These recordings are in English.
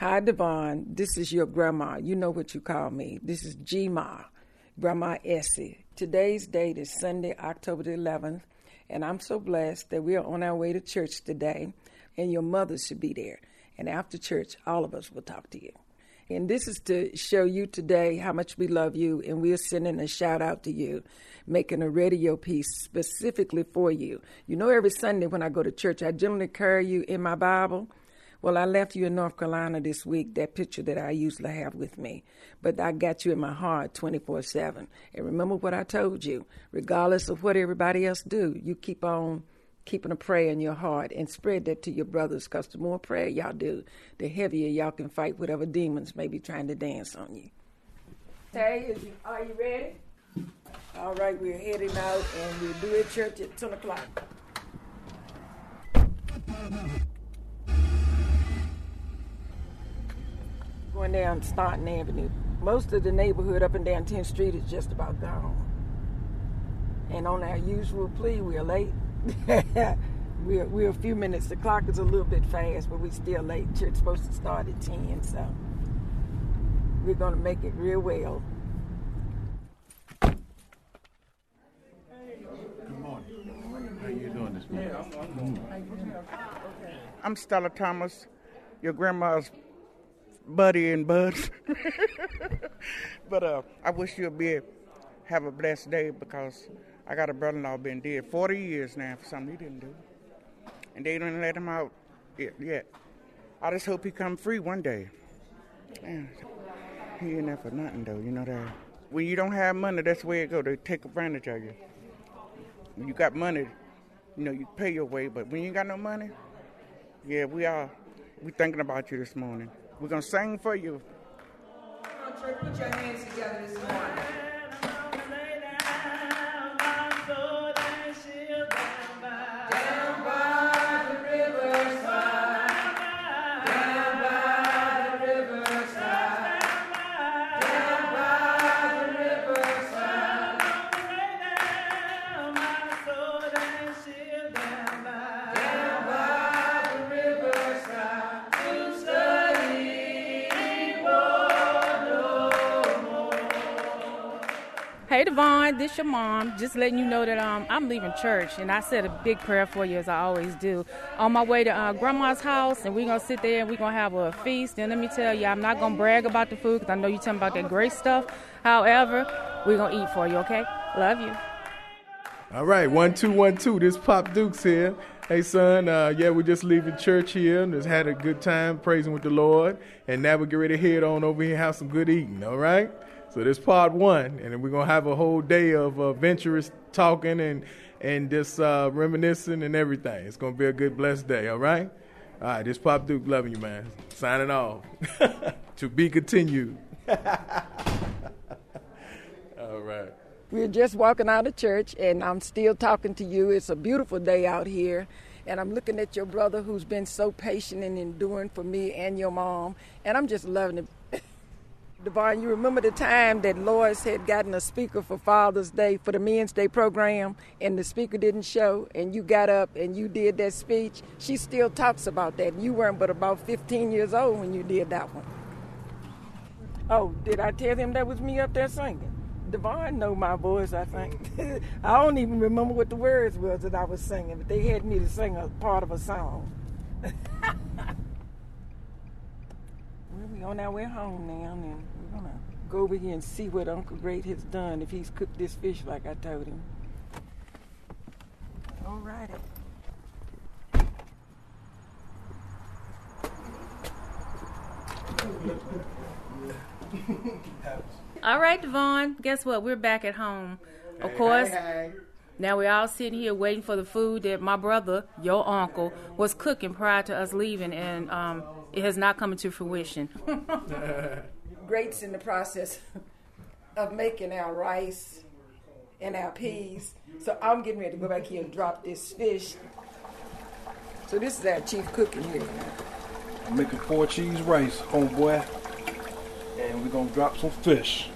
Hi, Devon. This is your grandma. You know what you call me. This is G-Ma, Grandma Essie. Today's date is Sunday, October the 11th, and I'm so blessed that we are on our way to church today, and your mother should be there. And after church, all of us will talk to you. And this is to show you today how much we love you, and we're sending a shout out to you, making a radio piece specifically for you. You know, every Sunday when I go to church, I generally carry you in my Bible. Well, I left you in North Carolina this week, that picture that I usually have with me. But I got you in my heart 24 7. And remember what I told you regardless of what everybody else do, you keep on keeping a prayer in your heart and spread that to your brothers because the more prayer y'all do, the heavier y'all can fight whatever demons may be trying to dance on you. Tay, you, are you ready? All right, we're heading out and we'll do it church at 10 o'clock. Going down Staunton Avenue. Most of the neighborhood up and down 10th Street is just about gone. And on our usual plea, we're late. we're, we're a few minutes. The clock is a little bit fast, but we're still late. Church's supposed to start at 10, so we're going to make it real well. Good morning. How you doing this morning? Mm. I'm Stella Thomas, your grandma's buddy and buds. but uh, I wish you'll be have a blessed day because I got a brother-in-law been dead 40 years now for something he didn't do, and they didn't let him out yet. I just hope he come free one day. He ain't there for nothing though. You know that. When you don't have money, that's way it go. They take advantage of you. When you got money, you know you pay your way. But when you ain't got no money, yeah, we are. We thinking about you this morning. We're gonna sing for you. Come on, church, put your hands together this morning. Hey Devon, this your mom. Just letting you know that um, I'm leaving church, and I said a big prayer for you as I always do. On my way to uh, grandma's house, and we're gonna sit there and we're gonna have a feast. And let me tell you, I'm not gonna brag about the food because I know you tell me about that great stuff. However, we're gonna eat for you, okay? Love you. All right, one two one two. This Pop Dukes here. Hey son, uh, yeah, we're just leaving church here and just had a good time praising with the Lord, and now we get ready to head on over here and have some good eating. All right. So this part one, and we're gonna have a whole day of adventurous talking and and just uh, reminiscing and everything. It's gonna be a good blessed day. All right. All right. This Pop Duke loving you, man. Signing off. to be continued. all right. We're just walking out of church, and I'm still talking to you. It's a beautiful day out here, and I'm looking at your brother who's been so patient and enduring for me and your mom, and I'm just loving it. Devon, you remember the time that Lois had gotten a speaker for Father's Day for the Men's Day program, and the speaker didn't show, and you got up and you did that speech? She still talks about that. You weren't but about 15 years old when you did that one. Oh, did I tell him that was me up there singing? Devon know my voice, I think. I don't even remember what the words was that I was singing, but they had me to sing a part of a song. well, we Oh, on our way home now, and we're gonna go over here and see what Uncle Great has done if he's cooked this fish like I told him. All righty. All right, Devon. Guess what? We're back at home. Of course. Now we're all sitting here waiting for the food that my brother, your uncle, was cooking prior to us leaving, and um, it has not come into fruition. Great's in the process of making our rice and our peas. So I'm getting ready to go back here and drop this fish. So this is our chief cooking here. I'm making four cheese rice, homeboy. And we're gonna drop some fish.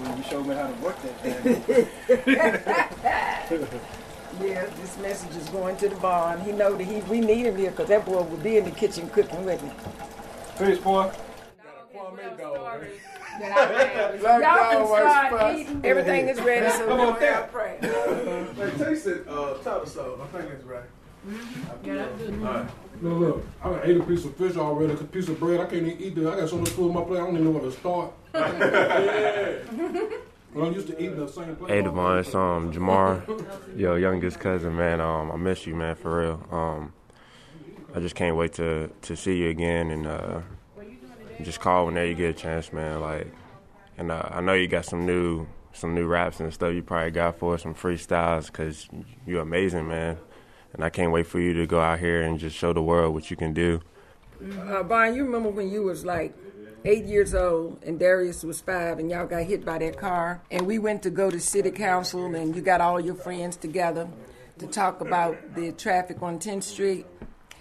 Well, you showed me how to work that thing. Yeah, this message is going to the barn. He know that he we need him here because that boy will be in the kitchen cooking with me. Peace, boy. Y'all can start eating. Everything is ready, so Come on, gonna have Dad. prayer. Hey, taste it, uh, tartar sauce. I think it's right. Look, look, I done ate a piece of fish already, a piece of bread. I can't even eat that. I got so much food in my plate, I don't even know where to start. Well, I'm used to eating the same place. Hey Devon, it's um Jamar, your youngest cousin, man. Um, I miss you, man, for real. Um, I just can't wait to to see you again and uh, just call whenever you get a chance, man. Like, and uh, I know you got some new some new raps and stuff you probably got for us, some freestyles, cause you're amazing, man. And I can't wait for you to go out here and just show the world what you can do. Uh, Brian, you remember when you was like eight years old and Darius was five and y'all got hit by that car? And we went to go to city council and you got all your friends together to talk about the traffic on 10th Street.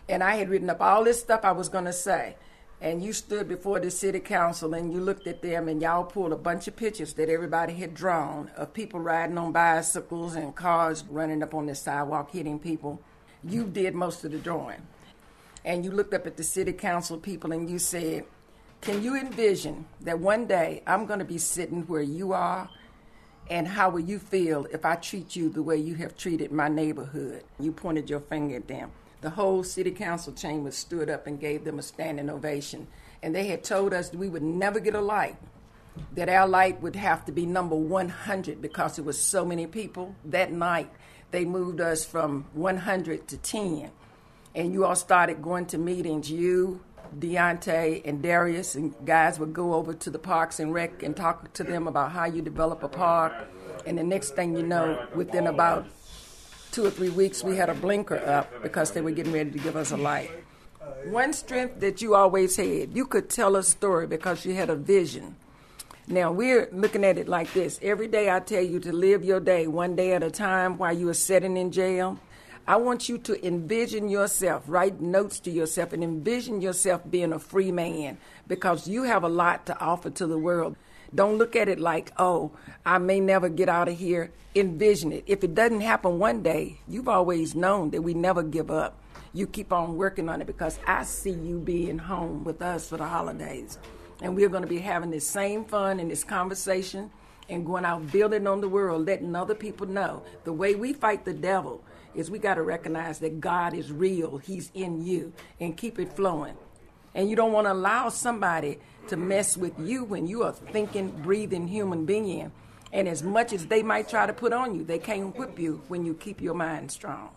And I had written up all this stuff I was going to say and you stood before the city council and you looked at them and y'all pulled a bunch of pictures that everybody had drawn of people riding on bicycles and cars running up on the sidewalk hitting people. You did most of the drawing and you looked up at the city council people and you said, Can you envision that one day I'm going to be sitting where you are? And how will you feel if I treat you the way you have treated my neighborhood? You pointed your finger at them. The whole city council chamber stood up and gave them a standing ovation. And they had told us we would never get a light, that our light would have to be number 100 because it was so many people. That night, they moved us from 100 to 10 and you all started going to meetings. You, Deontay, and Darius, and guys would go over to the parks and rec and talk to them about how you develop a park. And the next thing you know, within about two or three weeks, we had a blinker up because they were getting ready to give us a light. One strength that you always had, you could tell a story because you had a vision. Now we're looking at it like this. Every day I tell you to live your day one day at a time while you are sitting in jail. I want you to envision yourself, write notes to yourself, and envision yourself being a free man because you have a lot to offer to the world. Don't look at it like, oh, I may never get out of here. Envision it. If it doesn't happen one day, you've always known that we never give up. You keep on working on it because I see you being home with us for the holidays. And we're going to be having this same fun and this conversation and going out building on the world, letting other people know the way we fight the devil is we got to recognize that God is real. He's in you and keep it flowing. And you don't want to allow somebody to mess with you when you are thinking, breathing human being. And as much as they might try to put on you, they can't whip you when you keep your mind strong.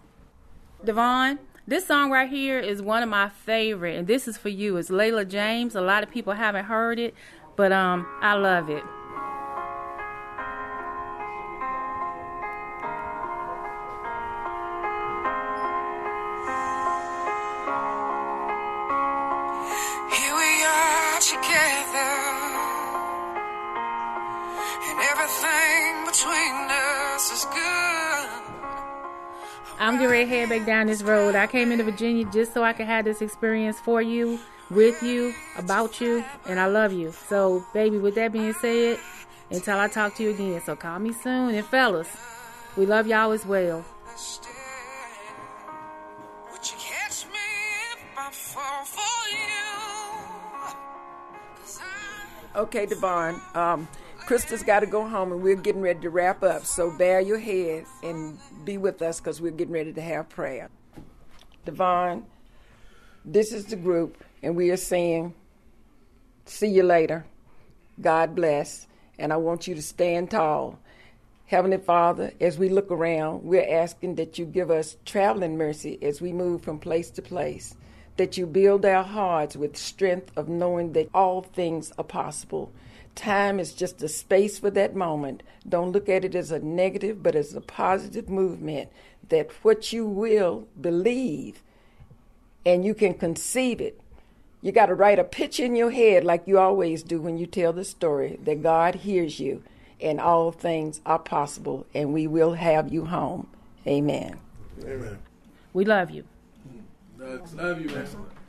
Devon, this song right here is one of my favorite, and this is for you. It's Layla James. A lot of people haven't heard it, but um, I love it. I'm getting ready to head back down this road. I came into Virginia just so I could have this experience for you, with you, about you, and I love you. So, baby, with that being said, until I talk to you again, so call me soon. And fellas, we love y'all as well. Would you catch me if I fall for you? 'Cause Okay, Devon. Um, Krista's got to go home, and we're getting ready to wrap up. So bear your head and be with us because we're getting ready to have prayer. Devon, this is the group, and we are saying, "See you later. God bless." And I want you to stand tall. Heavenly Father, as we look around, we're asking that you give us traveling mercy as we move from place to place, that you build our hearts with strength of knowing that all things are possible. Time is just a space for that moment. Don't look at it as a negative, but as a positive movement that what you will believe and you can conceive it. You got to write a picture in your head like you always do when you tell the story that God hears you and all things are possible and we will have you home. Amen. Amen. We love you. Love you, excellent.